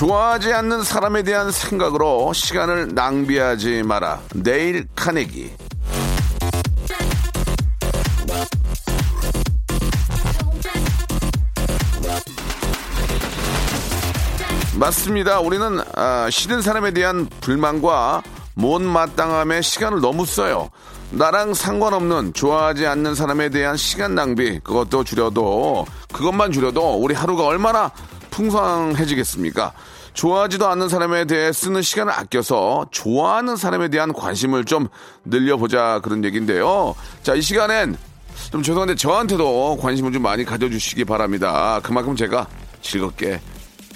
좋아하지 않는 사람에 대한 생각으로 시간을 낭비하지 마라. 내일 카네기. 맞습니다. 우리는 아, 싫은 사람에 대한 불만과 못마땅함에 시간을 너무 써요. 나랑 상관없는 좋아하지 않는 사람에 대한 시간 낭비 그것도 줄여도 그것만 줄여도 우리 하루가 얼마나 풍성해지겠습니까? 좋아하지도 않는 사람에 대해 쓰는 시간을 아껴서 좋아하는 사람에 대한 관심을 좀 늘려보자 그런 얘기인데요. 자, 이 시간엔 좀 죄송한데 저한테도 관심을 좀 많이 가져주시기 바랍니다. 그만큼 제가 즐겁게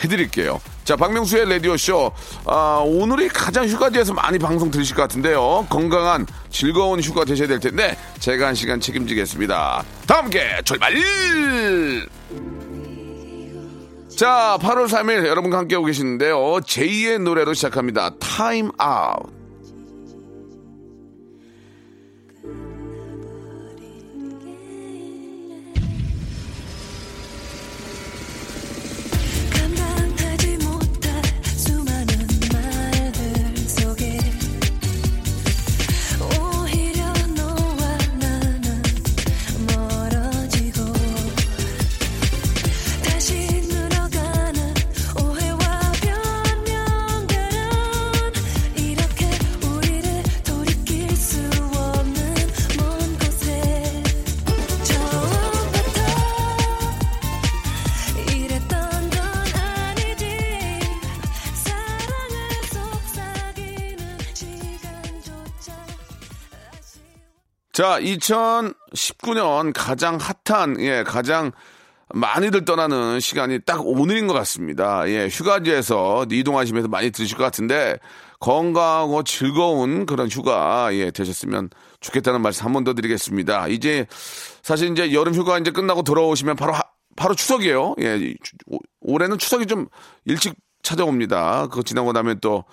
해드릴게요. 자, 박명수의 라디오쇼. 아, 오늘이 가장 휴가지에서 많이 방송 들으실 것 같은데요. 건강한 즐거운 휴가 되셔야 될 텐데, 제가 한 시간 책임지겠습니다. 다 함께 출발! 자, 8월 3일 여러분과 함께하고 계시는데요. 제2의 노래로 시작합니다. Out. 감당 자, 2019년 가장 핫한, 예, 가장 많이들 떠나는 시간이 딱 오늘인 것 같습니다. 예, 휴가지에서 이동하시면서 많이 들으실 것 같은데, 건강하고 즐거운 그런 휴가, 예, 되셨으면 좋겠다는 말씀 한 번 더 드리겠습니다. 이제, 사실 이제 여름 휴가 이제 끝나고 돌아오시면 바로, 하- 바로 추석이에요. 예, 올해는 추석이 좀 일찍 찾아옵니다. 그거 지나고 나면 또,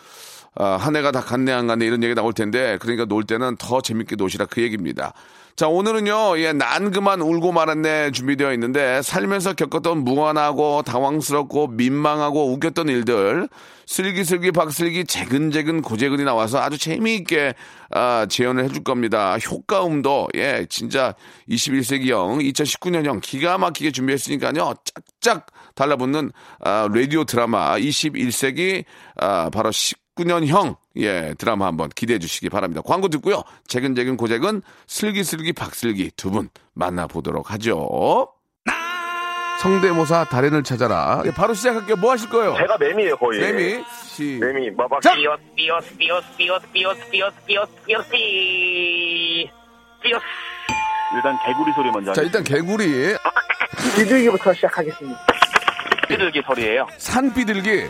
아, 한 해가 다 갔네 안 갔네 이런 얘기 나올 텐데 그러니까 놀 때는 더 재밌게 노시라 그 얘기입니다. 자 오늘은요 예, 난 그만 울고 말았네 준비되어 있는데 살면서 겪었던 무한하고 당황스럽고 민망하고 웃겼던 일들 슬기슬기 박슬기 재근재근 고재근이 나와서 아주 재미있게 아, 재현을 해줄 겁니다. 효과음도 예 진짜 21세기형 2019년형 기가 막히게 준비했으니까요 짝짝 달라붙는 아, 라디오 드라마 21세기 아, 바로 19년형 예 드라마 한번 기대해 주시기 바랍니다. 광고 듣고요. 재근재근 고재근 슬기슬기 박슬기 두 분 만나보도록 하죠. 성대모사 달인을 찾아라. 예, 바로 시작할게요. 뭐 하실 거예요? 제가 매미예요 거의. 매미 시 매미 뭐, 마박 자! 삐엇 삐엇 삐엇 삐엇 삐엇 삐엇 삐엇 삐엇 삐 삐엇 일단 개구리 소리 먼저 자 일단 개구리 비둘기부터 시작하겠습니다. 삐들기 소리예요 산 비둘기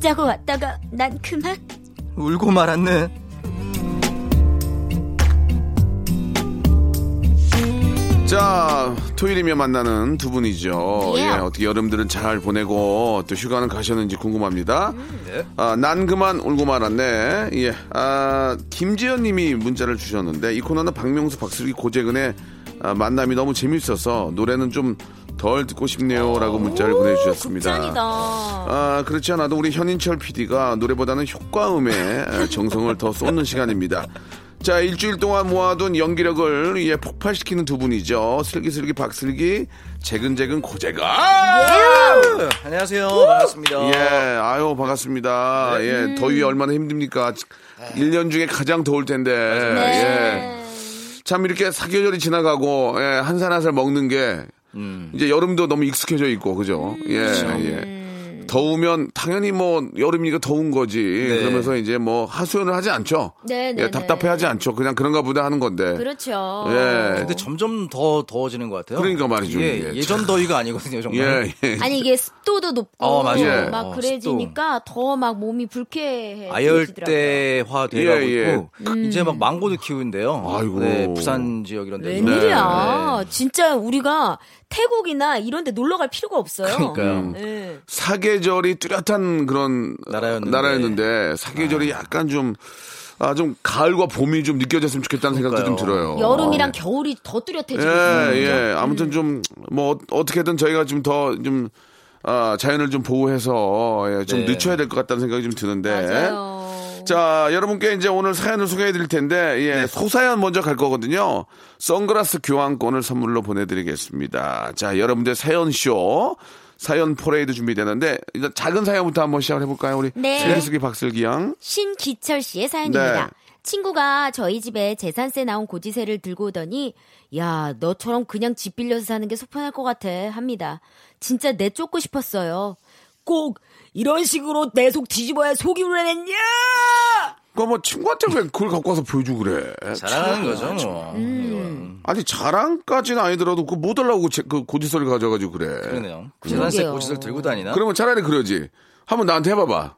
짜고 왔다가 난 그만 울고 말았네. 자, 토요일이면 만나는 두 분이죠. 예. 예, 어떻게 여름들은 잘 보내고 또 휴가는 가셨는지 궁금합니다. 네. 아, 난 그만 울고 말았네. 예. 아, 김지연 님이 문자를 주셨는데 이 코너는 박명수, 박슬기, 고재근의 아, 만남이 너무 재밌어서 노래는 좀 덜 듣고 싶네요라고 문자를 보내주셨습니다. 극찬이다 아, 그렇지 않아도 우리 현인철 PD가 노래보다는 효과음에 에, 정성을 더 쏟는 시간입니다. 자, 일주일 동안 모아둔 연기력을 예, 폭발시키는 두 분이죠. 슬기슬기 박슬기, 재근재근 고재가. 네, 안녕하세요. 반갑습니다. 예, 아유, 반갑습니다. 예, 더위 얼마나 힘듭니까? 일년 중에 가장 더울 텐데. 네. 예. 참 이렇게 사계절이 지나가고, 예, 한살한살 먹는 게, 음. 이제 여름도 너무 익숙해져 있고, 그죠? 예, 예. 더우면 당연히 뭐 여름이니까 더운 거지. 그러면서 이제 뭐 하소연을 하지 않죠. 네, 네, 예, 답답해 하지 않죠. 그냥 그런가 보다 하는 건데. 그렇죠 예. 근데 점점 더 더워지는 것 같아요. 그러니까 말이죠, 예, 이게. 예전 더위가 아니거든요, 정말. 예, 예. 아니 이게 습도도 높고 어, 맞아요. 막 어, 그래지니까 더 막 몸이 불쾌해 아열대화 돼가고 예, 예. 있고 이제 막 망고도 키우는데요. 아이고. 네, 부산 지역 이런 데. 웬일이야 진짜 우리가 태국이나 이런 데 놀러 갈 필요가 없어요 그러니까요. 예. 사계절이 뚜렷한 그런 나라였는데. 나라였는데 사계절이 약간 좀 아, 좀 가을과 봄이 좀 느껴졌으면 좋겠다는 생각도 좀 그러니까요. 들어요. 여름이랑 겨울이 더 뚜렷해지고 예, 예. 아무튼 좀, 뭐, 어- 어떻게든 저희가 좀 더, 좀, 아, 자연을 좀 보호해서, 예, 좀 네. 늦춰야 될 것 같다는 생각이 좀 드는데. 맞아요 자, 여러분께 이제 오늘 사연을 소개해 드릴 텐데, 예, 소사연 먼저 갈 거거든요. 선글라스 교환권을 선물로 보내드리겠습니다. 자, 여러분들 사연쇼, 사연 퍼레이드 준비되는데, 일단 작은 사연부터 한번 시작을 해볼까요? 우리 네. 슬기슬기 박슬기 양. 신기철 씨의 사연입니다. 네. 친구가 저희 집에 재산세 나온 고지서를 들고 오더니 야 너처럼 그냥 집 빌려서 사는 게 속편할 것 같아 합니다. 진짜 내쫓고 싶었어요. 꼭 이런 식으로 내 속 뒤집어야 속이 우려냈냐? 그거 뭐 친구한테 왜 그걸 갖고 와서 보여주고 그래? 잘하는 거죠, 뭐. 음. 아니 자랑까지는 아니더라도 그 못 달라고 제- 그 고지서를 가져가지고 그래. 그러네요. 재산세 그러게요. 고지서를 들고 다니나? 그러면 차라리 그러지. 한번 나한테 해봐봐.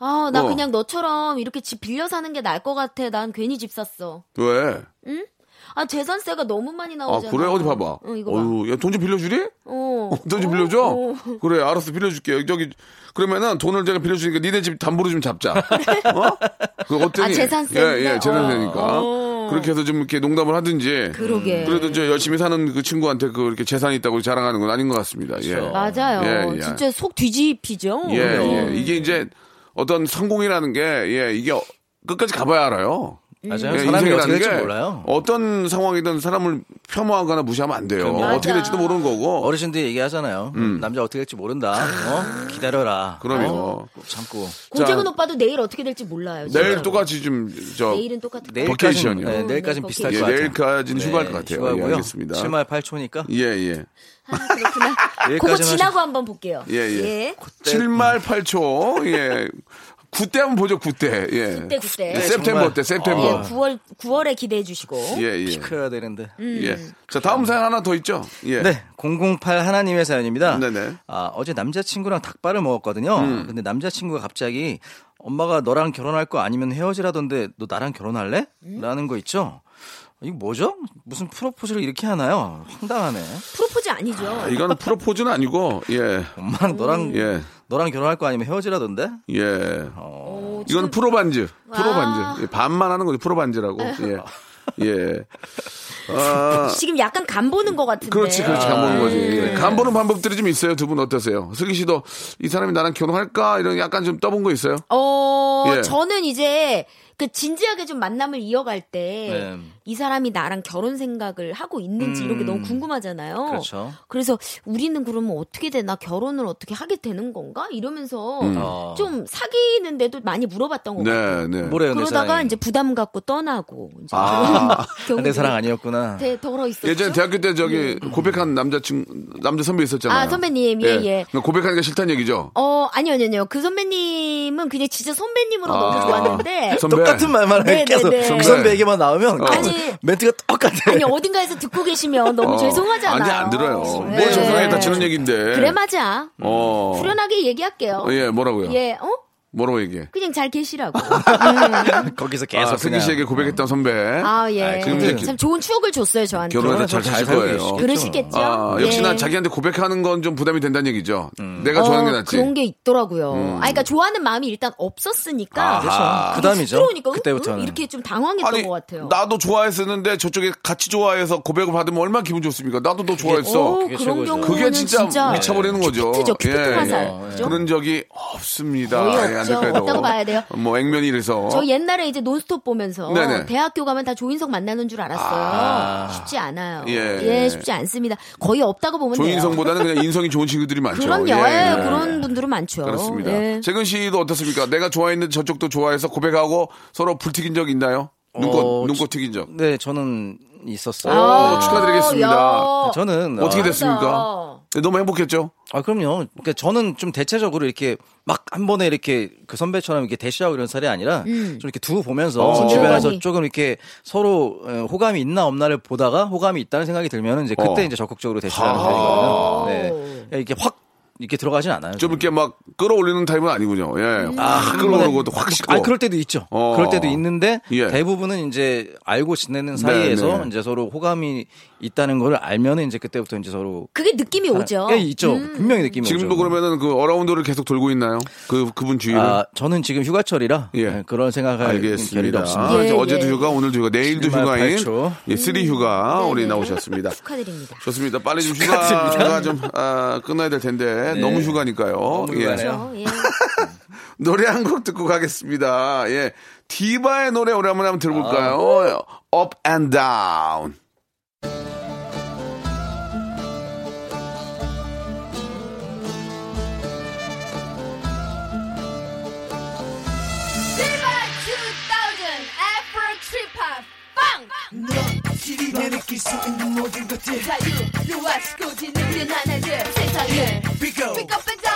아 나 어. 그냥 너처럼 이렇게 집 빌려 사는 게 나을 것 같아. 난 괜히 집 샀어. 왜? 아 재산세가 너무 많이 아 나오잖아. 그래 어디 봐봐. 응 이거 봐. 어휴, 야, 돈좀 빌려주리? 어. 돈 좀 빌려줘? 어. 그래, 알았어, 빌려줄게. 저기, 그러면은 돈을 제가 빌려주니까 니네 집 담보로 좀 잡자. 어? 그 어떠니? 아, 재산세인데? 예, 예, 재산세니까. 어. 그렇게 해서 좀 이렇게 농담을 하든지. 그러게. 그래도 저 열심히 사는 그 친구한테 그 이렇게 재산이 있다고 자랑하는 건 아닌 것 같습니다. 예. 맞아요. 예, 예. 진짜 속 뒤집히죠. 예, 예. 이게 이제 어떤 성공이라는 게, 예, 이게 끝까지 가봐야 알아요. 맞아요. 예, 사람이 어떻게 될지 게 몰라요. 어떤 상황이든 사람을 폄하하거나 무시하면 안 돼요. 그럼요. 어떻게 될지도 모르는 거고. 어르신들이 얘기하잖아요. 남자 어떻게 될지 모른다. 어? 기다려라. 음. 그럼요. 어? 꼭 참고. 고재근 자, 오빠도 내일 어떻게 될지 몰라요. 내일 진짜로. 똑같이 좀, 저, 내일은. 내일까지는 버케이션이요. 네, 어, 내일까지는 네, 비슷할 예, 것 같아요. 내일까지는 휴가일 것 같아요. 예, 휴가고요. 알겠습니다. 7말 8초니까 예, 예. 아, 그렇구나. 그거 지나고 한번 볼게요. 예, 예. 7말 8초. 예. 9대 한번 보죠, 9대. 예. 그때 그때. 예, 셉템버. 어때, 셉템버. 예, 9월 9월에 기대해 주시고. 예, 예. 커야 되는데. 예. 자, 다음 사연 하나 더 있죠? 예. 네, 008 하나님의 사연입니다. 네네. 음. 아, 어제 남자친구랑 닭발을 먹었거든요. 근데 남자친구가 갑자기 엄마가 너랑 결혼할 거 아니면 헤어지라던데 너 나랑 결혼할래? 라는 거 있죠. 이거 뭐죠? 무슨 프로포즈를 이렇게 하나요? 황당하네. 프로포즈 아니죠. 아, 이거는 프로포즈는 아니고, 예. 엄마랑 너랑 예. 너랑 결혼할 거 아니면 헤어지라던데? 예. 어, 이거는 프로반즈. 아. 프로반즈. 예, 반만 하는 거지, 프로반즈라고. 예. 예. 아, 지금 약간 간 보는 것 같은데. 그렇지, 그렇지. 간 보는 거지. 네. 예. 간 보는 방법들이 좀 있어요. 두 분 어떠세요? 슬기 씨도 이 사람이 나랑 결혼할까? 이런 약간 좀 떠본 거 있어요? 어, 예. 저는 이제 그 진지하게 좀 만남을 이어갈 때이 네. 사람이 나랑 결혼 생각을 하고 있는지 이런 게 너무 궁금하잖아요. 그렇죠. 그래서 우리는 그러면 어떻게 되나 결혼을 어떻게 하게 되는 건가 이러면서 어. 좀 사귀는데도 많이 물어봤던 것 같아요. 네, 네. 뭐래요, 내 그러다가? 이제 부담 갖고 떠나고 이제 아, 그런 내 사랑 아니었구나. 대 덜어 있었죠. 예전에 대학교 때 저기 고백한 남자친 남자 선배 있었잖아요. 아, 선배님, 예, 예. 그러니까 고백하니까 싫다는 얘기죠. 어 아니요 아니요 아니요 그 선배님은 그냥 진짜 선배님으로 아. 너무 좋았는데 선배. 똑같은 말만 네, 해. 계속 네, 네. 그 선배 얘기만 나오면 아니. 멘트가 똑같아. 아니 어딘가에서 듣고 계시면 너무 어. 죄송하잖아요. 아니, 안 들어요. 네. 뭘 죄송해, 다 지는 얘기인데. 그래 맞아. 어. 후련하게 얘기할게요. 어, 예, 뭐라고요? 예, 어? 뭐라고 얘기해? 그냥 잘 계시라고. 거기서 계속 아, 승기 씨에게 고백했던 선배. 아, 예. 지금 이제 참 좋은 추억을 줬어요, 저한테. 결혼해서 잘잘 사실 살고 거예요. 계시겠죠. 그러시겠죠? 아, 예. 역시나 자기한테 고백하는 건 좀 부담이 된다는 얘기죠. 내가 좋아하는 게 어, 낫지. 그런 게 있더라고요. 음. 아, 그러니까 좋아하는 마음이 일단 없었으니까. 그렇죠. 그다음이죠. 그러니까 그때부터는. 이렇게 좀 당황했던 것 같아요. 나도 좋아했었는데 저쪽에 같이 좋아해서 고백을 받으면 얼마나 기분 좋습니까? 나도 너 좋아했어. 오, 그게 그런 최고죠. 경우는 그게 진짜, 미쳐버리는 거죠. 큐피트죠, 큐피트 예, 화살. 예. 그죠? 그런 적이 없습니다. 거의 예. 안타까워도. 없다고 봐야 돼요. 뭐 액면이라서. 저 옛날에 이제 논스톱 보면서 네네. 대학교 가면 다 조인성 만나는 줄 알았어요. 아. 쉽지 않아요. 예. 쉽지 않습니다. 거의 없다고 보면. 조인성보다는 그냥 인성이 좋은 친구들이 많죠. 그럼요. 예, 예, 예. 그런 분들은 많죠. 그렇습니다. 예. 재근 씨도 어떻습니까? 내가 좋아했는데 저쪽도 좋아해서 고백하고 서로 불튀긴 적 있나요? 눈꽃, 어, 눈꽃 튀긴 적. 네, 저는 있었어요. 오, 축하드리겠습니다. 야. 저는 어떻게 아, 됐습니까? 네, 너무 행복했죠? 아, 그럼요. 그러니까 저는 좀 대체적으로 이렇게 막 한 번에 이렇게 그 선배처럼 이렇게 대시하고 이런 스타일이 아니라 좀 이렇게 두고 보면서 어. 주변에서. 조금 이렇게 서로 어, 호감이 있나 없나를 보다가 호감이 있다는 생각이 들면 이제 그때 어. 이제 적극적으로 대시하는 아. 스타일이거든요. 네. 이렇게 확 이렇게 들어가진 않아요. 좀 이렇게 막 끌어올리는 타입은 아니군요. 예. 음. 확 끌어오르고 또확 씻고. 아, 그럴 때도 있죠. 어. 그럴 때도 있는데 예. 대부분은 이제 알고 지내는 사이에서 네. 이제 서로 호감이 있다는 걸 알면은 이제 그때부터 이제 서로 그게 느낌이 오죠. 예, 있죠. 분명히 느낌이 지금도 오죠. 그러면은 그 around를 계속 돌고 있나요? 그, 그분 주위를? 아, 저는 지금 휴가철이라 예. 네, 그런 생각할 알겠습니다. 없습니다. 아, 이제 예, 어제도 예. 휴가, 오늘도 휴가, 내일도 정말 휴가인. 예, three 휴가 네, 우리 네. 나오셨습니다. 축하드립니다. 좋습니다. 빨리 좀 휴가가 좀 아, 끝나야 될 텐데 너무 휴가니까요. 너무 예. 그렇죠? 예. 노래 한 곡 듣고 가겠습니다. 예. 디바의 노래 오랜만에 한번 들어볼까요? Up and Down. 느낄 수 있는 모든 것들 자유로와 지고지는 우린 하나들 세상을 Pick up and down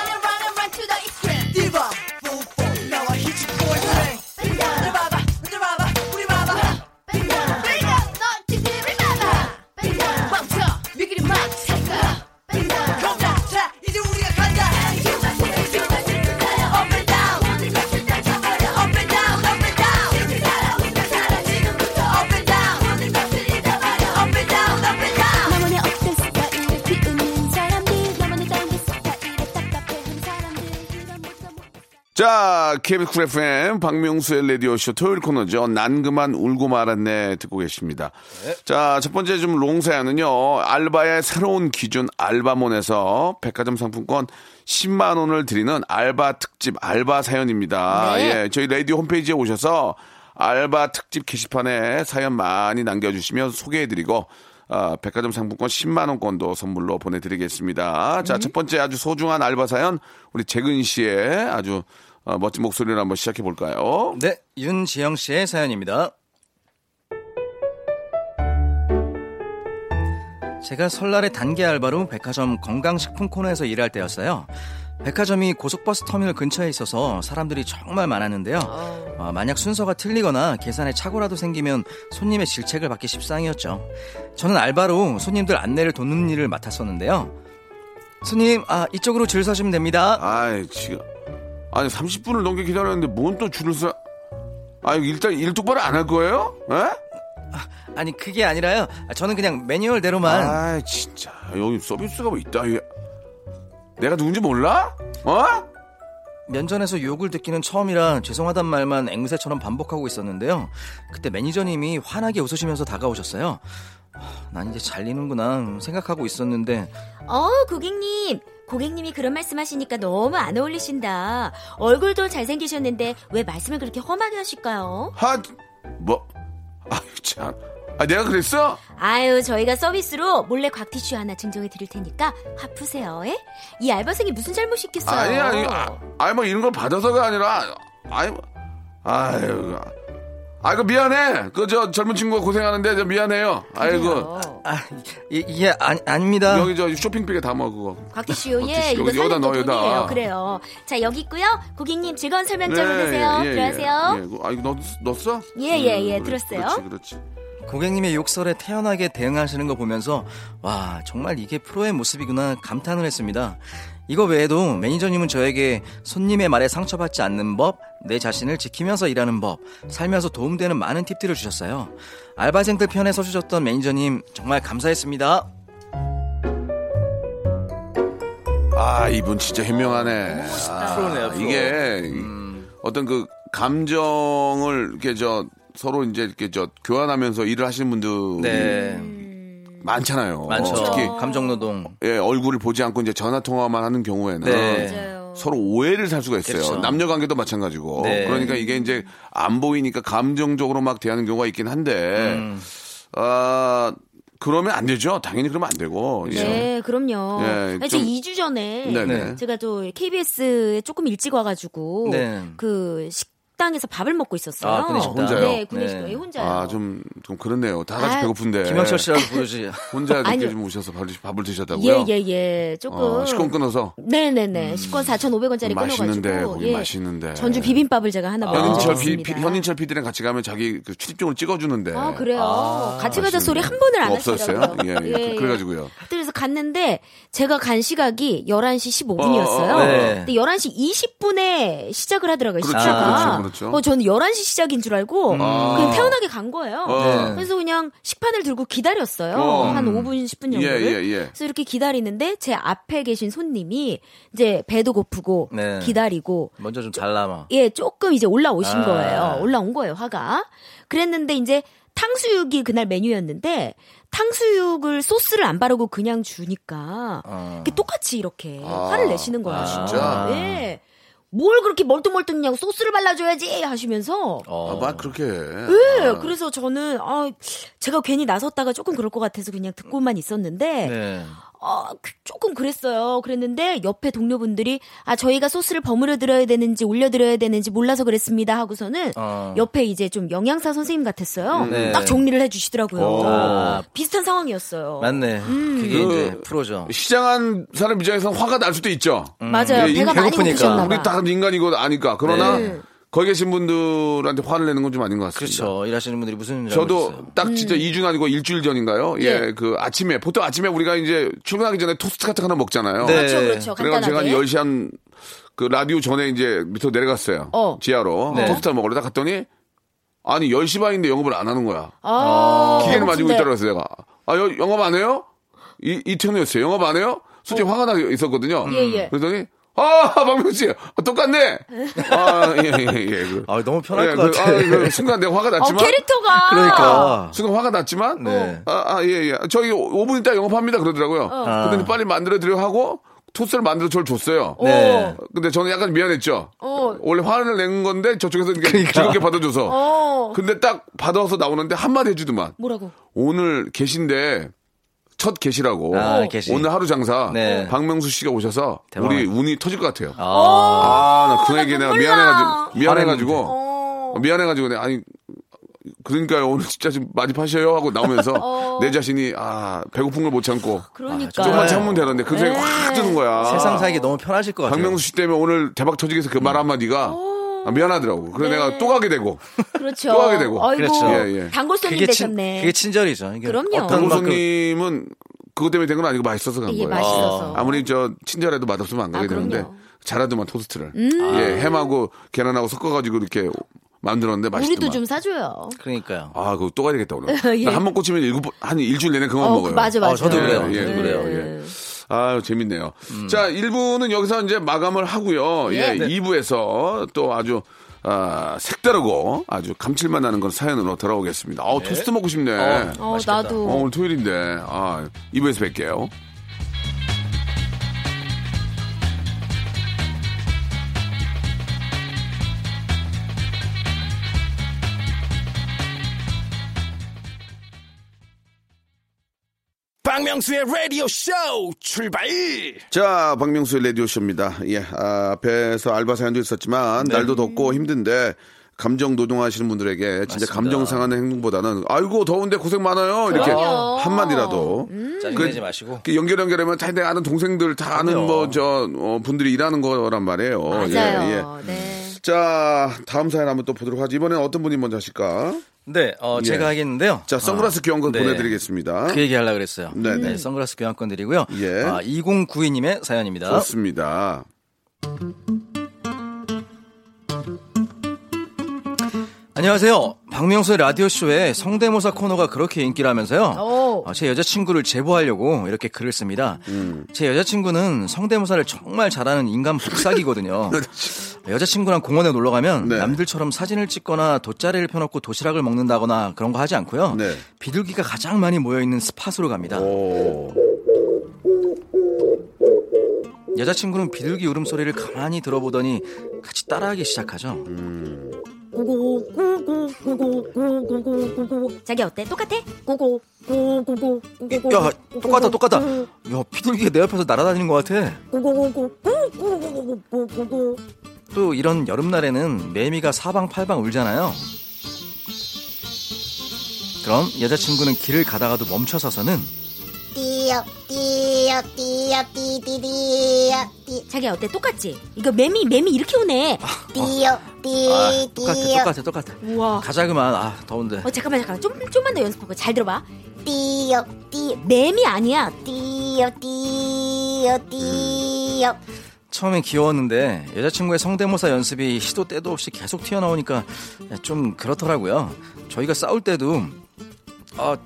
자, KBS 쿨 FM 박명수의 라디오쇼 토요일 코너죠. 난 그만 울고 말았네 듣고 계십니다. 자, 첫 번째 좀 long사연은요. 알바의 새로운 기준 알바몬에서 백화점 상품권 10만 원을 드리는 알바 특집 알바 사연입니다. 네. 예, 저희 라디오 홈페이지에 오셔서 알바 특집 게시판에 사연 많이 남겨주시면 소개해드리고 아, 백화점 상품권 10만 원권도 선물로 보내드리겠습니다. 자, 첫 번째 아주 소중한 알바 사연 우리 재근 씨의 아주 어, 멋진 목소리를 한번 시작해 볼까요? 네, 윤지영 씨의 사연입니다. 제가 설날에 단기 알바로 백화점 건강식품 코너에서 일할 때였어요. 백화점이 고속버스 터미널 근처에 있어서 사람들이 정말 많았는데요. 어, 만약 순서가 틀리거나 계산에 착오라도 생기면 손님의 질책을 받기 십상이었죠. 저는 알바로 손님들 안내를 돕는 일을 맡았었는데요. 손님, 아, 이쪽으로 줄 서시면 됩니다. 아이, 지금 아니 30분을 넘게 기다렸는데 뭔 또 줄을 서? 아, 일단 일 똑바로 안 할 거예요? 에? 아니, 그게 아니라요. 아, 저는 그냥 매뉴얼대로만. 아, 진짜 여기 서비스가 뭐 있다. 내가 누군지 몰라? 어? 면전에서 욕을 듣기는 처음이라 죄송하단 말만 앵무새처럼 반복하고 있었는데요. 그때 매니저님이 환하게 웃으시면서 다가오셨어요. 하, 난 이제 잘리는구나 생각하고 있었는데 어, 고객님. 고객님이 그런 말씀 하시니까 너무 안 어울리신다. 얼굴도 잘생기셨는데 왜 말씀을 그렇게 험하게 하실까요? 하, 뭐? 아, 참. 아, 내가 그랬어? 아유, 저희가 서비스로 몰래 곽티슈 하나 증정해 드릴 테니까 화 푸세요. 에? 이 알바생이 무슨 잘못이 있겠어요? 아니, 아니, 아, 아니, 뭐 이런 걸 받아서가 아니라, 아니, 뭐, 아유, 아이고, 미안해. 그, 저, 젊은 친구가 고생하는데, 저, 미안해요. 아이고. 아 이- 이게 아니, 아닙니다. 여기 저 쇼핑백에 담아, 그거. 곽티슈, 예. 이거 여기 여기다 넣어, 거 여기다. 그래요. 자, 여기 있고요. 고객님 즐거운 설명장 네, 보내세요. 예, 예, 들어가세요. 예. 그, 아, 이거 넣, 넣었 어? 예, 예, 예, 그래, 들었어요. 그렇지, 그렇지. 고객님의 욕설에 태연하게 대응하시는 거 보면서 와 정말 이게 프로의 모습이구나 감탄을 했습니다. 이거 외에도 매니저님은 저에게 손님의 말에 상처받지 않는 법, 내 자신을 지키면서 일하는 법, 살면서 도움되는 많은 팁들을 주셨어요. 알바생들 편에 서주셨던 매니저님 정말 감사했습니다. 아, 이분 진짜 현명하네. 아, 프로네요, 프로. 이게 어떤 그 감정을 이렇게 저 서로 이제 이렇게 저 교환하면서 일을 하시는 분들 네, 많잖아요. 많죠. 특히 감정노동. 예, 얼굴을 보지 않고 이제 전화 통화만 하는 경우에는 네. 맞아요. 서로 오해를 살 수가 있어요. 그렇죠. 남녀 관계도 마찬가지고. 네. 그러니까 이게 이제 안 보이니까 감정적으로 막 대하는 경우가 있긴 한데, 음. 아, 그러면 안 되죠. 당연히 그러면 안 되고. 예. 네, 그럼요. 예, 아니, 좀- 제가 2주 전에 네네. 제가 또 KBS에 조금 일찍 와가지고 네. 그 식 당에서 밥을 먹고 있었어요. 아, 구내식당. 혼자요? 네, 구내식 네. 당 혼자요. 아, 좀, 좀 그렇네요. 다 같이 아, 배고픈데. 김영철 씨라고 부르지. 혼자 늦게. 좀 오셔서 밥을, 밥을 드셨다고요? 예, 예, 예. 조금. 어, 식권 끊어서. 네네네. 식권 4,500원짜리 맛있는데, 끊어가지고. 거기 맛있는데. 전주 비빔밥을 제가 하나 현인철, 먹었습니다. 피, 피- 현인철 PD랑 같이 가면 자기 그 출입증을 찍어주는데. 아, 그래요? 아, 같이 가자 소리 한 번을 안 없었어요? 하시더라고요. 예, 예. 그- 그래가지고요. 그래서 갔는데 제가 간 시각이 11시 15분이었어요. 어, 어, 어. 네. 근데 11시 20분에 시작을 하더라고요, 그렇죠, 식사가. 그렇죠, 그렇죠. 어, 저는 11시 시작인 줄 알고 아. 그냥 태어나게 간 거예요. 어. 그래서 그냥 식판을 들고 기다렸어요. 어. 한 5분, 10분 정도를. 예, 예, 예. 그래서 이렇게 기다리는데 제 앞에 계신 손님이 이제 배도 고프고 네. 기다리고 먼저 좀 잘라마. 예, 조금 이제 올라오신 아. 거예요. 올라온 거예요, 화가. 그랬는데 이제 탕수육이 그날 메뉴였는데 탕수육을 소스를 안 바르고 그냥 주니까 어. 똑같이 이렇게 아. 화를 내시는 거예요. 아, 진짜? 예. 뭘 그렇게 멀뚱멀뚱냐고 소스를 발라줘야지 하시면서 어. 아, 막 그렇게. 네, 그래서 저는 아 제가 괜히 나섰다가 조금 그럴 것 같아서 그냥 듣고만 있었는데 네. 어, 그- 조금 그랬어요. 그랬는데 옆에 동료분들이 아 저희가 소스를 버무려 드려야 되는지 올려 드려야 되는지 몰라서 그랬습니다 하고서는 어. 옆에 이제 좀 영양사 선생님 같았어요. 네. 딱 정리를 해주시더라고요. 어. 비슷한 상황이었어요. 맞네. 그게 그- 이제 프로죠. 시장한 사람 입장에서는 화가 날 수도 있죠. 맞아요. 예, 배가 많이. 고프셨나 우리 봐. 다 인간이고 아니까. 그러나 네. 거기 계신 분들한테 화를 내는 건 좀 아닌 것 같습니다. 그렇죠. 일하시는 분들이 무슨 저도. 딱 진짜 음. 2주 아니고 일주일 전인가요? 예, 예. 그 아침에 보통 아침에 우리가 이제 출근하기 전에 토스트 같은 거 하나 먹잖아요. 네. 그렇죠, 그렇죠. 그래가 제가 한 간단하게. 10시 한 그 라디오 전에 이제 밑으로 내려갔어요. 어. 지하로 네. 토스트 먹으러 딱 갔더니 아니 10시 반인데 영업을 안 하는 거야. 아, 기계를 맞이고 배고픈데. 있더라고요, 제가. 아, 여- 영업 안 해요? 이, 이천이었어요. 영업 안 해요? 솔직히 화가 나 있었거든요. 어. 예, 예. 그랬더니, 아, 박명수 씨, 아, 똑같네. 아, 예, 예, 예. 그, 아, 너무 편할 예, 것 그, 같아. 아, 그 순간 내가 화가 어, 났지만. 캐릭터가 그러니까. 순간 화가 났지만. 네. 아, 아, 예, 예. 저희 5분 있다 영업합니다. 그러더라고요. 아. 그랬더니 빨리 만들어드려 하고, 토스를 만들어 저를 줬어요. 네. 근데 저는 약간 미안했죠. 어. 원래 화를 낸 건데 저쪽에서 이렇게 그러니까. 즐겁게 받아줘서. 어. 근데 딱 받아서 나오는데 한마디 해주더만. 뭐라고? 오늘 계신데 첫 계시라고 아, 계시. 오늘 하루 장사 네. 박명수 씨가 오셔서 대박. 우리 운이 터질 것 같아요. 아, 아, 나그 얘기 내가. 미안해가지고 미안해가지고 어. 미안해가지고 내가 아니 그러니까요 오늘 진짜 좀 많이 파셔요 하고 나오면서 내 자신이 아 배고픈 걸 못 참고 그러니까. 조금만 참으면 되는데 그 생각이 네. 확 드는 거야. 세상 살기 너무 편하실 것 같아요. 박명수 씨 때문에 오늘 대박 터지기 위해서 그 말 한마디가 아, 미안하더라고. 그래서 네. 내가 또 가게 되고 그렇죠. 또 하게 되고. 아이고, 그렇죠. 예, 예. 단골 손님 그게, 친, 되셨네. 그게 친절이죠. 이게 그럼요. 만큼 손님은 그것 때문에 된 건 아니고 맛있어서 간 거예요. 맛있어서. 아무리 저 친절해도 맛없으면 안 가게 아, 되는데. 잘하더만 토스트를 음. 예 햄하고 계란하고 섞어가지고 이렇게 만들었는데 맛있더만. 우리도 좀 사줘요. 그러니까. 아 그거 또 가야 되겠다 오늘. 예. 나한번 꽂히면 일곱 번- 한 일주일 내내 그만 어, 먹어요. 그, 맞아, 맞아. 아, 저도 그래요. 예, 예, 저도 그래요. 네. 예. 아 재밌네요. 자 1부는 여기서 이제 마감을 하고요. 예, 예. 2부에서 또 아주 아, 색다르고 아주 감칠맛 나는 그런 사연으로 돌아오겠습니다. 아 토스트 먹고 싶네. 어, 맛있겠다. 나도. 어, 오늘 토요일인데, 아, 2부에서 뵐게요. 박명수의 라디오 쇼 출발! 자, 박명수의 라디오 쇼입니다. 예, 아, 앞에서 알바 사연도 있었지만, 날도 덥고 힘든데, 감정 노동하시는 분들에게 진짜 맞습니다. 감정 상하는 행동보다는, 아이고, 더운데 고생 많아요. 이렇게 그럼요. 한마디라도. 짜증내지 마시고. 그 연결 연결하면 다 내가 아는 동생들 다 아는. 뭐, 저, 어, 분들이 일하는 거란 말이에요. 맞아요. 예, 예. 네. 자, 다음 사연 한번 또 보도록 하죠. 이번엔 어떤 분이 먼저 하실까? 네, 어, 예. 제가 하겠는데요. 자, 선글라스 교환권 네. 보내드리겠습니다. 그 얘기 하려고 그랬어요. 네네. 네, 선글라스 교환권 드리고요. 예. 아, 2092님의 사연입니다. 좋습니다. 안녕하세요. 박명수의 라디오쇼에 성대모사 코너가 그렇게 인기라면서요. 오. 어, 제 여자친구를 제보하려고 이렇게 글을 씁니다. 제 여자친구는 성대모사를 정말 잘하는 인간 복사기거든요. 여자친구랑 공원에 놀러 가면 네. 남들처럼 사진을 찍거나 돗자리를 펴놓고 도시락을 먹는다거나 그런 거 하지 않고요. 네. 비둘기가 가장 많이 모여 있는 스팟으로 갑니다. 오. 여자친구는 비둘기 울음소리를 가만히 들어보더니 같이 따라하기 시작하죠. 고고 고고 고고 고고 고고 자기 어때? 똑같아? 고고 고고 고고 야, 똑같다, 똑같다. 야, 비둘기가 내 옆에서 날아다니는 것 같아. 또 이런 여름날에는 매미가 사방팔방 울잖아요. 그럼 여자친구는 길을 가다가도 멈춰서서는 띠요 띠요 띠요 띠띠띠요 띠 자기 어때? 똑같지? 이거 매미 매미 이렇게 오네. 띠요 아, 띠 똑같아, 띠요 똑같아, 똑같아. 우와. 가자 그만. 아, 더운데. 어 잠깐만 잠깐 좀 좀만 더 연습하고 잘 들어봐. 띠요 띠 매미 아니야. 띠요 띠요 띠요 처음엔 귀여웠는데 여자친구의 성대모사 연습이 시도 때도 없이 계속 튀어나오니까 좀 그렇더라고요. 저희가 싸울 때도 아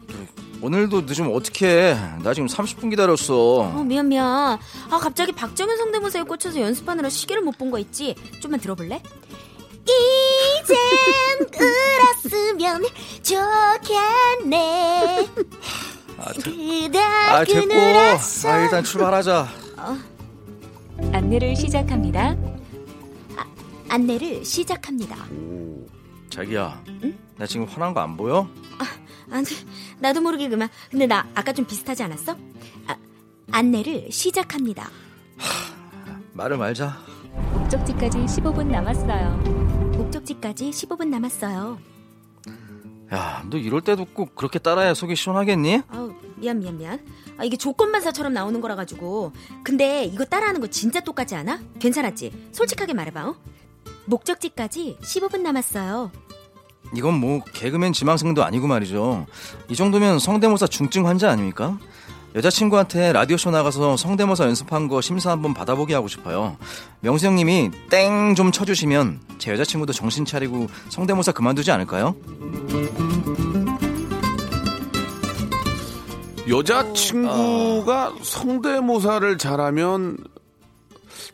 오늘도 늦으면 어떡해. 나 지금 30분 기다렸어. 어 미안 미안. 아 갑자기 박정현 성대모사에 꽂혀서 연습하느라 시계를 못 본 거 있지? 좀만 들어볼래? 이젠 울었으면 좋겠네 그다 아 됐고. 아 일단 출발하자. 안내를 시작합니다. 안내를 시작합니다. 자기야. 나 지금 화난 거 안 보여? 아니 나도 모르게 그만. 근데 나 아까 좀 비슷하지 않았어? 아, 안내를 시작합니다. 말을 말자. 목적지까지 15분 남았어요. 목적지까지 15분 남았어요. 야, 너 이럴 때도 꼭 그렇게 따라야 속이 시원하겠니? 아우 미안 미안 미안. 아 이게 조건반사처럼 나오는 거라 가지고. 근데 이거 따라하는 거 진짜 똑같지 않아? 괜찮았지? 솔직하게 말해봐. 어? 목적지까지 15분 남았어요. 이건 뭐 개그맨 지망생도 아니고 말이죠. 이 정도면 성대모사 중증 환자 아닙니까? 여자친구한테 라디오쇼 나가서 성대모사 연습한 거 심사 한번 받아보게 하고 싶어요. 명수 형님이 땡 좀 쳐주시면 제 여자친구도 정신 차리고 성대모사 그만두지 않을까요? 여자친구가 성대모사를 잘하면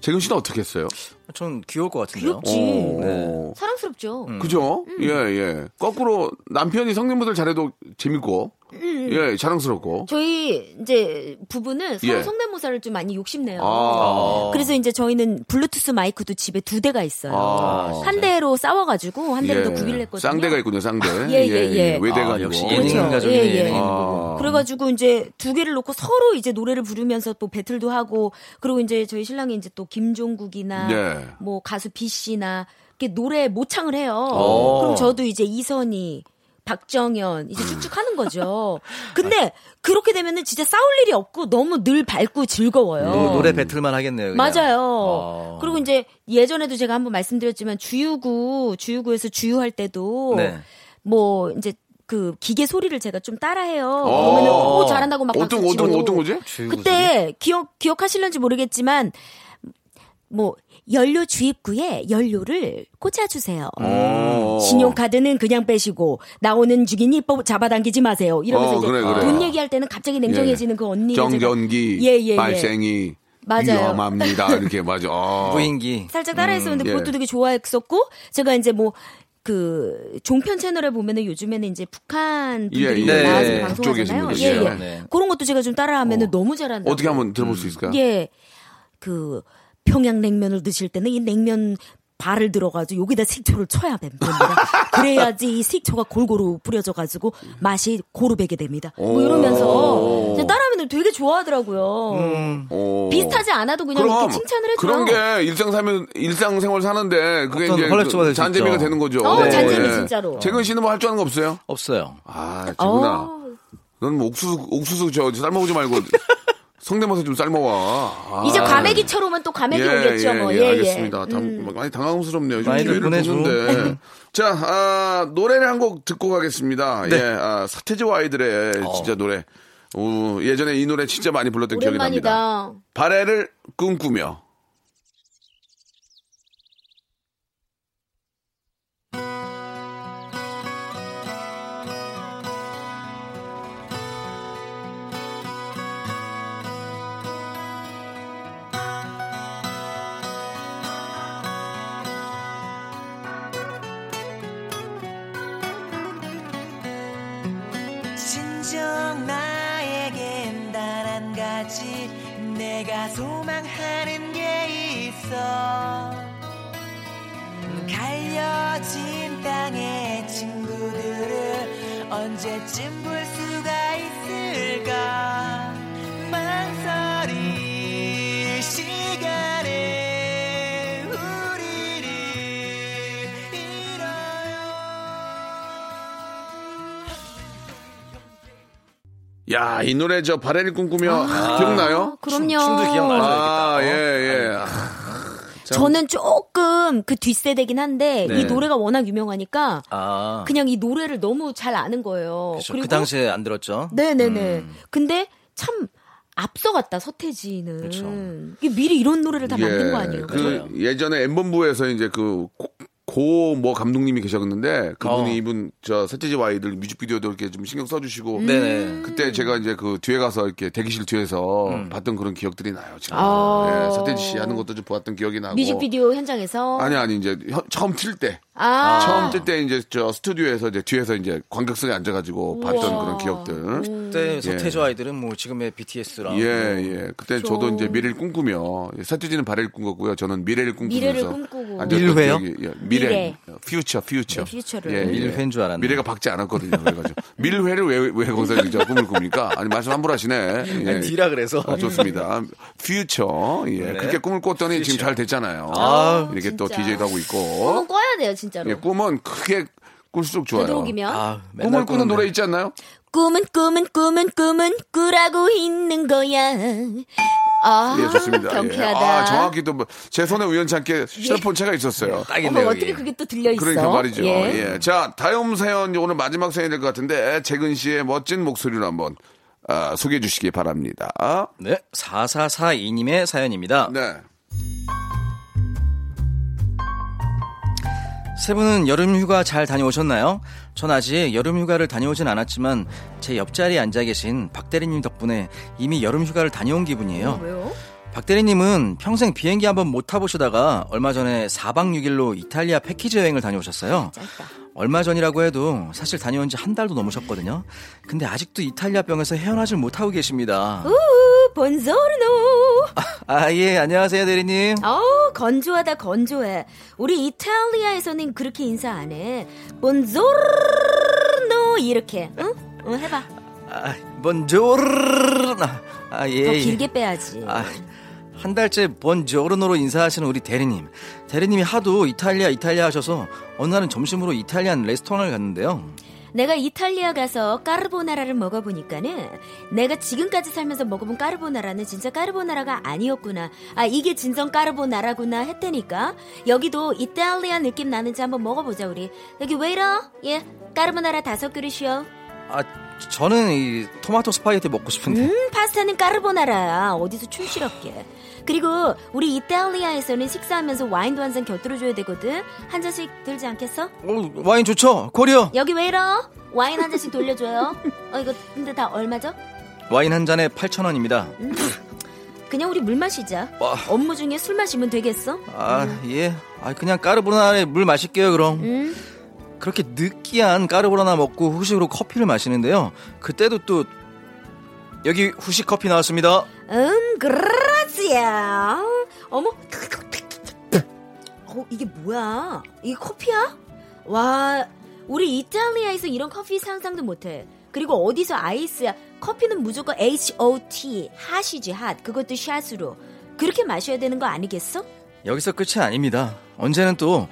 재근 씨는 어떻게 했어요? 전 귀여울 것 같은데요. 귀엽지. 어. 사랑스럽죠. 그죠? 음. 예, 예. 거꾸로 남편이 성대모사를 잘해도 재밌고, 음. 예, 자랑스럽고. 저희 이제 부부는 서로 예. 성대모사를 좀 많이 욕심내요. 아. 그래서 이제 저희는 블루투스 마이크도 집에 두 대가 있어요. 아. 한 대로 싸워가지고 한 대로 예. 더 구비를 했거든요. 쌍대가 있군요, 쌍대. 예, 예, 예. 외대가 아. 역시 그렇죠. 예능 가족이네. 예, 예. 아. 그래가지고 이제 두 개를 놓고 서로 이제 노래를 부르면서 또 배틀도 하고 그리고 이제 저희 신랑이 이제 또 김종국이나 네. 뭐 가수 B 씨나 이렇게 노래 모창을 해요. 오. 그럼 저도 이제 이선희 박정현 이제 쭉쭉 하는 거죠. 근데 그렇게 되면은 진짜 싸울 일이 없고 너무 늘 밝고 즐거워요. 노, 노래 배틀만 하겠네요. 그냥. 맞아요. 어. 그리고 이제 예전에도 제가 한번 말씀드렸지만 주유구 주유구에서 주유할 때도 네. 뭐 이제 그 기계 소리를 제가 좀 따라해요. 어. 그러면은 오 잘한다고 막 어떤, 어떤. 어떤 거지? 그때 기억 기억하실런지 모르겠지만 뭐 연료 주입구에 연료를 꽂아주세요. 어. 신용카드는 그냥 빼시고 나오는 뽑 잡아당기지 마세요. 이러면서 어, 이제 그래, 그래. 돈 얘기할 때는 갑자기 냉정해지는 그 언니 정전기, 예, 예, 예. 발생이 맞아요. 위험합니다. 이렇게 맞아. 아. 무인기. 살짝 따라했었는데 음, 그것도 예. 되게 좋아했었고 제가 이제 뭐그 종편 채널에 보면은 요즘에는 이제 북한 분들이 예, 예. 나와서 네, 방송하잖아요. 예. 예. 네. 그런 것도 제가 좀 따라하면은 어. 너무 잘한다. 어떻게 한번 들어볼 수 있을까요? 예. 그 평양냉면을 드실 때는 이 냉면 발을 들어가지고 여기다 식초를 쳐야 됩니다. 그래야지 이 식초가 골고루 뿌려져가지고 맛이 고루 배게 됩니다. 뭐 이러면서 따라하면 되게 좋아하더라고요. 어. 비슷하지 않아도 그냥 이렇게 칭찬을 해줘요. 그런 게 일상생활 일상생활 사는데 그게 이제 그 잔재미가. 되는 거죠. 어, 네. 잔재미 진짜로. 재근 씨는 뭐 할 줄 아는 거 없어요? 없어요. 아, 재근아. 어, 넌뭐 옥수수 옥수수 저 삶아오지 말고 성대모사 좀 삶아와. 아. 이제 과메기처럼은 또 과메기 예, 오겠죠, 예, 뭐. 예, 예, 예. 알겠습니다. 당- 음. 많이 당황스럽네요. 기회를 보내줘. 보는데. 자, 아, 노래를 한 곡 듣고 가겠습니다. 네. 예, 아, 서태지와 아이들의 진짜 노래. 오, 예전에 이 노래 진짜 많이 불렀던 기억이 납니다. 오랜만이다. 발해를 꿈꾸며. 있어 갈려진 땅의 친구들을 언제쯤 볼 수가 있을까 망설일 시간에 우리를 야, 이 노래 저 발해를 꿈꾸며 아, 기억나요? 그럼요. 춤 도 기억나죠. 아, 예, 예. 아, 참. 저는 조금 그 뒷세대긴 한데 네. 이 노래가 워낙 유명하니까 아, 그냥 이 노래를 너무 잘 아는 거예요. 그쵸. 그 당시에 안 들었죠. 네네네. 음. 근데 참 앞서갔다 서태지는. 그쵸. 이게 미리 이런 노래를 다 만든 예, 거 아니에요? 그 예전에 엠본부에서 이제 그 고 뭐 감독님이 계셨는데 그분이 어. 이분 저 서태지와 아이들 뮤직비디오도 이렇게 좀 신경 써주시고 네네. 그때 제가 이제 그 뒤에 가서 이렇게 대기실 뒤에서 음. 봤던 그런 기억들이 나요 지금 아. 예, 서태지 씨 하는 것도 좀 보았던 기억이 나고 뮤직비디오 현장에서 아니 아니 이제 혀- 처음 틀 때 아. 처음 뜰 때 이제 저 스튜디오에서 이제 뒤에서 이제 관객석에 앉아가지고 봤던 그런 기억들 그때 서태지 아이들은 뭐 지금의 BTS랑 예, 예. 그때 그렇죠. 저도 이제 미래를 꿈꾸며 서태지는 발해를 꿈꿨고요. 저는 미래를 꿈꾸면서 미래를 꿈꾸고. 앉았던 밀회요? 기억이- 예, 미래. 미래. 퓨처, 퓨처. 네, 퓨처를. 예, 예. 밀회인 줄 알았네. 미래가 박지 않았거든요. 그래가지고 밀회를 왜, 왜 거기서 이제 꿈을 꿉니까? 아니 말씀 함부로 하시네. 예. 아니, 뒤라 그래서. 아, 좋습니다. 퓨처. 예. 네. 그렇게 꿈을 꿨더니 지금 잘 됐잖아요. 아, 이렇게 또 진짜. DJ도 하고 꿈은 있고. 꿔야 돼요 진짜 로. 예, 꿈은 크게 꿀수록 좋아요. 되도록이면 아, 꿈을 꾸는. 노래 있지 않나요? 꿈은 꿈은 꿈은 꿈은 꾸라고 있는 거야. 아, 예, 좋습니다. 예. 경쾌하다. 아, 정확히 또 제 손에 우연찮게 휴대폰 채가 있었어요. 딱 어머, 있네요. 어떻게. 그게 또 들려 있어? 그러니까 말이죠. 예. 예. 자, 다음 사연 오늘 마지막 사연이 될 것 같은데 재근 씨의 멋진 목소리로 한번 아, 소개해 주시기 바랍니다. 네, 4442님의 사연입니다. 네. 세 분은 여름 휴가 잘 다녀오셨나요? 전 아직 여름 휴가를 다녀오진 않았지만 제 옆자리에 앉아 계신 박 대리님 덕분에 이미 여름 휴가를 다녀온 기분이에요. 왜요? 박 대리님은 평생 비행기 한번 못 타보시다가 얼마 전에 4박 6일로 이탈리아 패키지 여행을 다녀오셨어요. 짧다. 얼마 전이라고 해도 사실 다녀온 지 한 달도 넘으셨거든요. 근데 아직도 이탈리아 병에서 헤어나질 못하고 계십니다. 우, 본소르노. 아, 예, 안녕하세요, 대리님. 어우, 건조하다, 건조해. 우리 이탈리아에서는 그렇게 인사 안 해. 본소르노 이렇게. 응? 응, 해봐. 아, bonjour. 아, 예. 더 예. 길게 빼야지. 아, 한 달째 번저르노로 인사하시는 우리 대리님. 대리님이 하도 이탈리아 이탈리아 하셔서 어느 날은 점심으로 이탈리안 레스토랑을 갔는데요. 내가 이탈리아 가서 까르보나라를 먹어보니까는 내가 지금까지 살면서 먹어본 까르보나라는 진짜 까르보나라가 아니었구나. 아 이게 진정 까르보나라구나 했다니까. 여기도 이탈리아 느낌 나는지 한번 먹어보자 우리. 여기 웨이터 예 까르보나라 다섯 그릇이요. 아, 저는 이 토마토 스파게티 먹고 싶은데. 음 파스타는 까르보나라야. 어디서 촌스럽게. 그리고 우리 이탈리아에서는 식사하면서 와인도 한 잔 곁들여 줘야 되거든. 한 잔씩 들지 않겠어? 어, 와인 좋죠? 코리어. 여기 웨이터 와인 한 잔씩 돌려줘요. 어 이거 근데 다 얼마죠? 와인 한 잔에 8,000원입니다. 그냥 우리 물 마시자. 와. 업무 중에 술 마시면 되겠어? 아, 예. 아, 그냥 까르보나라에 물 마실게요, 그럼. 응? 그렇게 느끼한 까르보나라 먹고 후식으로 커피를 마시는데요. 그때도 또 여기 후식 커피 나왔습니다. 음, 그라지야. 어머. 어, 이게 뭐야? 이게 커피야? 와, 우리 이탈리아에서 이런 커피 상상도 못해. 그리고 어디서 아이스야? 커피는 무조건 H.O.T. 핫이지, 핫. 그것도 샷으로. 그렇게 마셔야 되는 거 아니겠어? 여기서 끝이 아닙니다. 언제는 또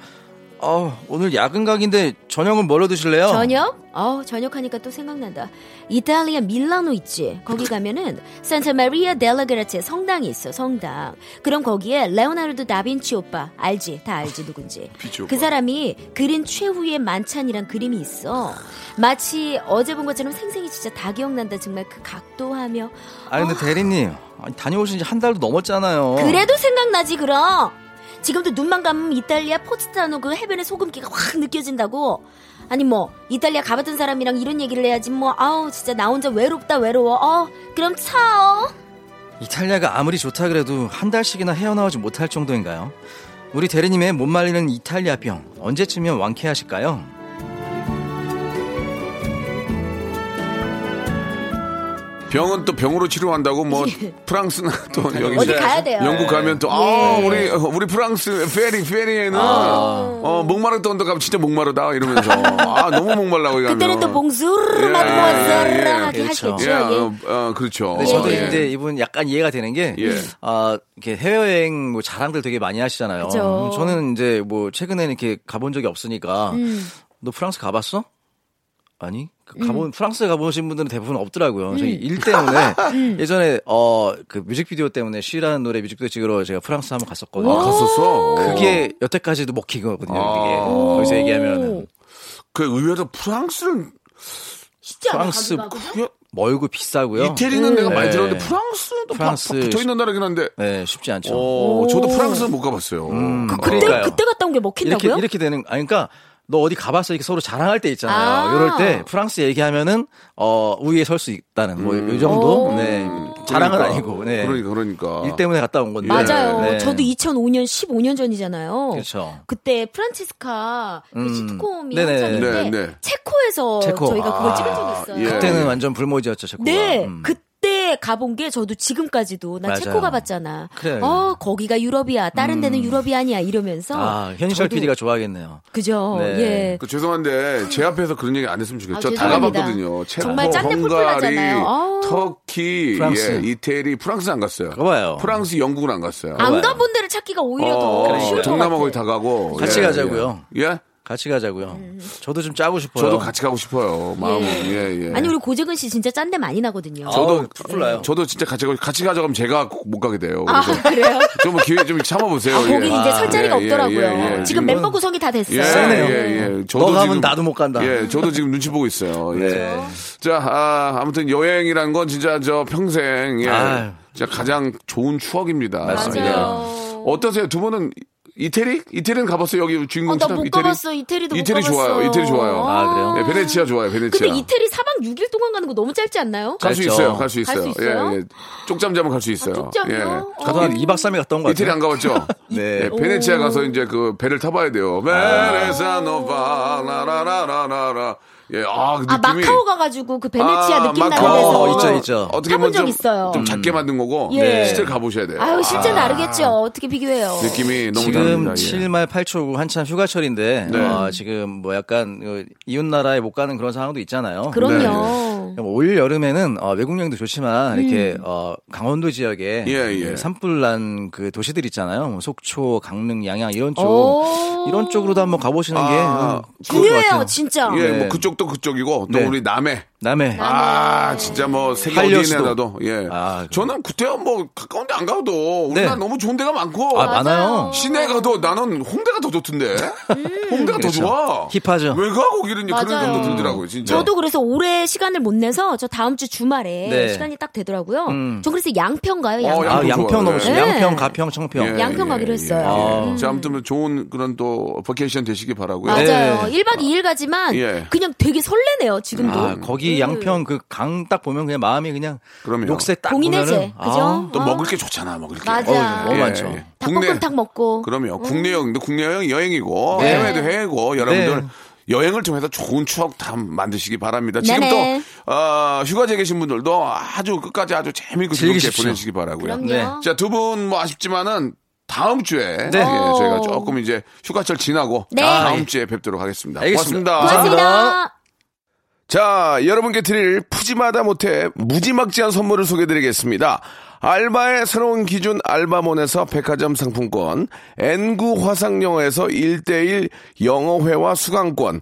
어, 오늘 야근 각인데 저녁은 뭘로 드실래요? 저녁? 어 저녁 하니까 또 생각난다. 이탈리아 밀라노 있지? 거기 가면은 산타 마리아 델라 그라체 성당이 있어, 성당. 그럼 거기에 레오나르도 다빈치 오빠, 알지? 다 알지, 누군지. 그 사람이 그린 최후의 만찬이란 그림이 있어. 마치 어제 본 것처럼 생생히 진짜 다 기억난다, 정말 그 각도하며. 아 근데 대리님 아니, 다녀오신 지 한 달도 넘었잖아요. 그래도 생각나지, 그럼. 지금도 눈만 감으면 이탈리아 포스타노 그 해변의 소금기가 확 느껴진다고. 아니 뭐 이탈리아 가봤던 사람이랑 이런 얘기를 해야지 뭐 아우 진짜 나 혼자 외롭다 외로워 어 그럼 차어 이탈리아가 아무리 좋다 그래도 한 달씩이나 헤어나오지 못할 정도인가요? 우리 대리님의 못 말리는 이탈리아병 언제쯤이면 완쾌하실까요? 병은 또 병으로 치료한다고 뭐 프랑스나 또 여기 어디 가야 돼요. 영국 가면 또 아 우리 우리 프랑스 페리 페리에는 어 목마르다 온다 가면 진짜 목마르다 이러면서 아 너무 목말라고 이가면 그때는 또 봉수르 예, 마드모아젤 예, 하게 그렇죠. 하시겠죠 예, 예. 어, 어, 그렇죠. 근데 저도 예. 이제 이분 약간 이해가 되는 게, 예. 아, 이렇게 해외여행 뭐 자랑들 되게 많이 하시잖아요. 그죠. 저는 이제 뭐 최근에는 이렇게 가본 적이 없으니까, 음. 너 프랑스 가봤어? 아니, 그 가본, 프랑스 가보신 분들은 대부분 없더라고요. 저희 일 때문에, 음. 예전에, 어, 그 뮤직비디오 때문에 쉬라는 노래 뮤직비디오 찍으러 제가 프랑스 한번 갔었거든요. 아, 갔었어. 그게 여태까지도 먹히거든요, 아. 이게. 거기서 얘기하면. 그 의외로 프랑스는 쉽지 프랑스? 그게- 멀고 비싸고요. 이태리는 내가 많이 네. 들었는데 프랑스도 프랑스 붙어 있는 나라긴 한데. 네, 쉽지 않죠. 어, 저도 프랑스는 못 가봤어요. 음, 어. 그때 그러니까요. 그때 갔다 온 게 먹힌다고요? 이렇게 이렇게 되는 아니 그러니까 너 어디 가봤어 이렇게 서로 자랑할 때 있잖아요. 아. 이럴 때 프랑스 얘기하면은 어 우위에 설 수 있다는 뭐이 정도 오. 네 자랑은 그러니까. 아니고 네. 그러니까 그러니까. 일 때문에 갔다 온 건데 맞아요. 네. 저도 2005년 15년 전이잖아요. 그렇죠. 그때 프란치스카 그 음. 시트콤이 네네. 한창인데 네, 네. 체코에서 체코. 저희가 그걸 아, 찍은 적이 있어요. 예. 그때는 완전 불모지였죠 체코가. 네, 음. 그 때 가본 게 저도 지금까지도 나 맞아요. 체코 가봤잖아. 그래. 어 거기가 유럽이야. 다른 데는 음. 유럽이 아니야. 이러면서 아 현실 저도- PD가 좋아하겠네요. 그죠. 네. 예. 그 죄송한데 제 앞에서 그런 얘기 안 했으면 좋겠죠. 아, 다 죄송합니다. 가봤거든요. 체코, 정말 짠내 풀풀 헝가리, 나잖아요. 아우. 터키, 프랑스. 예, 이태리, 프랑스 안 갔어요. 그거 봐요. 프랑스, 영국은 안 갔어요. 안 가본 데를 찾기가 오히려 어, 더 쉬울 것 동남아 같아. 거기 다 가고 같이 예, 가자고요. 예. 예? 같이 가자고요. 음. 저도 좀 짜고 싶어요. 저도 같이 가고 싶어요. 마음은 예, 예. 아니 우리 고재근 씨 진짜 짠내 많이 나거든요. 저도 풀 나요. 저도 진짜 같이 가고 같이 가자 그러면 제가 못 가게 돼요. 아 그래서 그래요? 좀 기회 좀 참아 보세요. 아, 거기 예. 이제 설 자리가 예, 예, 없더라고요. 예, 예. 지금 멤버 구성이 다 됐어요. 예. 예, 예. 너 가면 나도 못 간다. 예, 저도 지금 눈치 보고 있어요. 예. 네. 자, 아, 아무튼 여행이란 건 진짜 저 평생, 예. 아유. 진짜 가장 좋은 추억입니다. 맞습니다. 맞아요. 어떠세요? 두 분은 이태리? 이태리는 가봤어요? 여기 어, 주인공 처럼 나못 이태리? 가봤어. 이태리도 못 이태리 가봤어. 좋아요. 이태리 좋아요. 아, 그래요? 네, 베네치아 좋아요. 베네치아. 근데 이태리 4박 6일 동안 가는 거 너무 짧지 않나요? 갈 수. 있어요. 갈 수 있어요. 있어요? 예, 예. 쪽잠 자면 갈 수 있어요. 쪽잠요? 예. 어. 저도 한 2박 3일 갔다 온 거 같아요. 이태리 안 가봤죠? 네. 예, 베네치아 가서 이제 그 배를 타봐야 돼요. 베네사노바 라라라라라. 예, 아, 그아 느낌이. 마카오 가가지고 그 베네치아 아, 느낌 나는 마카오. 데서 어, 있죠, 있죠. 어떻게 타본 보면 좀, 있어요. 좀 작게 만든 거고 예. 실제 가보셔야 돼요. 아유 실제는 아, 다르겠죠. 어떻게 비교해요? 느낌이 너무 지금 다릅니다. 예. 7말 8초 한참 휴가철인데 네. 어, 지금 뭐 약간 어, 이웃 나라에 못 가는 그런 상황도 있잖아요. 그럼요. 네. 올 여름에는 어, 외국 여행도 좋지만 이렇게 어, 강원도 지역에 예, 예. 그 산불난 그 도시들 있잖아요. 뭐 속초, 강릉, 양양 이런 쪽 오. 이런 쪽으로도 한번 가보시는 게 아, 음, 것 중요해요. 진짜. 예, 네. 뭐 그쪽도 그쪽이고 또 네. 우리 남해. 남해 아, 진짜 뭐 세계. 어디에나도 예. 아, 저는 그때야 뭐 가까운데 안 가도 우리나라 네. 너무 좋은 데가 많고 아, 많아요. 시내 가도 나는 홍대가 더 좋던데. 홍대가 더 그렇죠. 좋아. 힙하죠. 왜 가 거기는 그런. 정도 들더라고요, 진짜. 저도 그래서 올해 시간을 못 내서 저 다음 주 주말에 네. 시간이 딱 되더라고요. 음. 저 그래서 양평 가요. 양평. 어, 아, 양평 양평. 너무 좋 네. 양평, 가평, 청평. 예, 양평 가기로 했어요. 아. 자, 아무튼 뭐 좋은 그런 또 버케이션 되시기 바라고요. 맞아요. 네. 1박 2일 가지만 예. 그냥 되게 설레네요, 지금도. 아, 거기 양평 그 강 딱 보면 그냥 마음이 그냥 그럼요. 녹색 딱 공인해제, 보면은 그죠? 아, 또 어. 먹을 게 좋잖아, 먹을 게. 맞아. 어우, 너무 많죠. 닭볶음탕 먹고. 그럼요. 국내 여행도 국내 여행 여행이고 네. 해외도 해외고 여러분들 네. 여행을 통해서 좋은 추억 다 만드시기 바랍니다. 지금 네네. 또 어, 휴가지에 계신 분들도 아주 끝까지 아주 재미있고 즐겁게. 보내시기 바라고요. 네. 자, 두 분 뭐 아쉽지만은 다음 주에 네. 예, 저희가 조금 이제 휴가철 지나고 네. 다음 주에 뵙도록 하겠습니다. 알겠습니다. 고맙습니다. 고맙습니다. 자, 여러분께 드릴 푸짐하다 못해 무지막지한 선물을 소개드리겠습니다. 알바의 새로운 기준 알바몬에서 백화점 상품권, N구 화상영어에서 1대1 영어회화 수강권,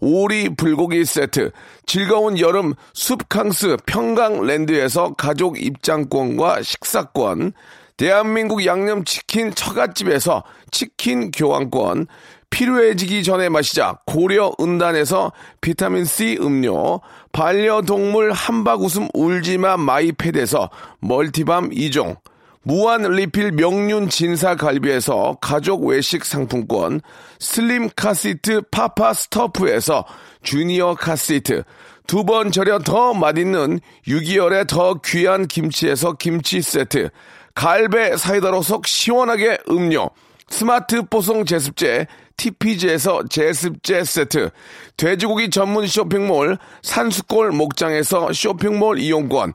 오리 불고기 세트, 즐거운 여름 숲캉스 평강랜드에서 가족 입장권과 식사권, 대한민국 양념치킨 처갓집에서 치킨 교환권, 필요해지기 전에 마시자 고려 은단에서 비타민C 음료, 반려동물 한바구음 울지마 마이패드에서 멀티밤 2종, 무한 리필 명륜 진사 갈비에서 가족 외식 상품권, 슬림 카시트 파파 스토프에서 주니어 카시트, 두 번 절여 더 맛있는 6개월의 더 귀한 김치에서 김치 세트, 갈배 사이다로 속 시원하게 음료, 스마트 뽀송 제습제 TPG에서 제습제 세트, 돼지고기 전문 쇼핑몰 산수골 목장에서 쇼핑몰 이용권,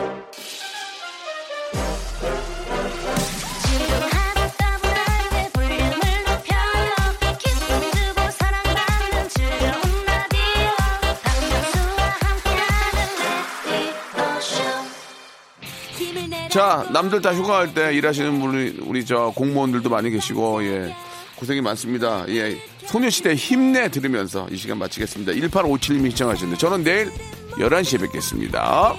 자, 남들 다 휴가할 때 일하시는 분이 우리 저 공무원들도 많이 계시고 예. 고생이 많습니다. 예. 소녀시대 힘내 들으면서 이 시간 마치겠습니다. 1857님이 시청하셨는데 저는 내일 11시에 뵙겠습니다.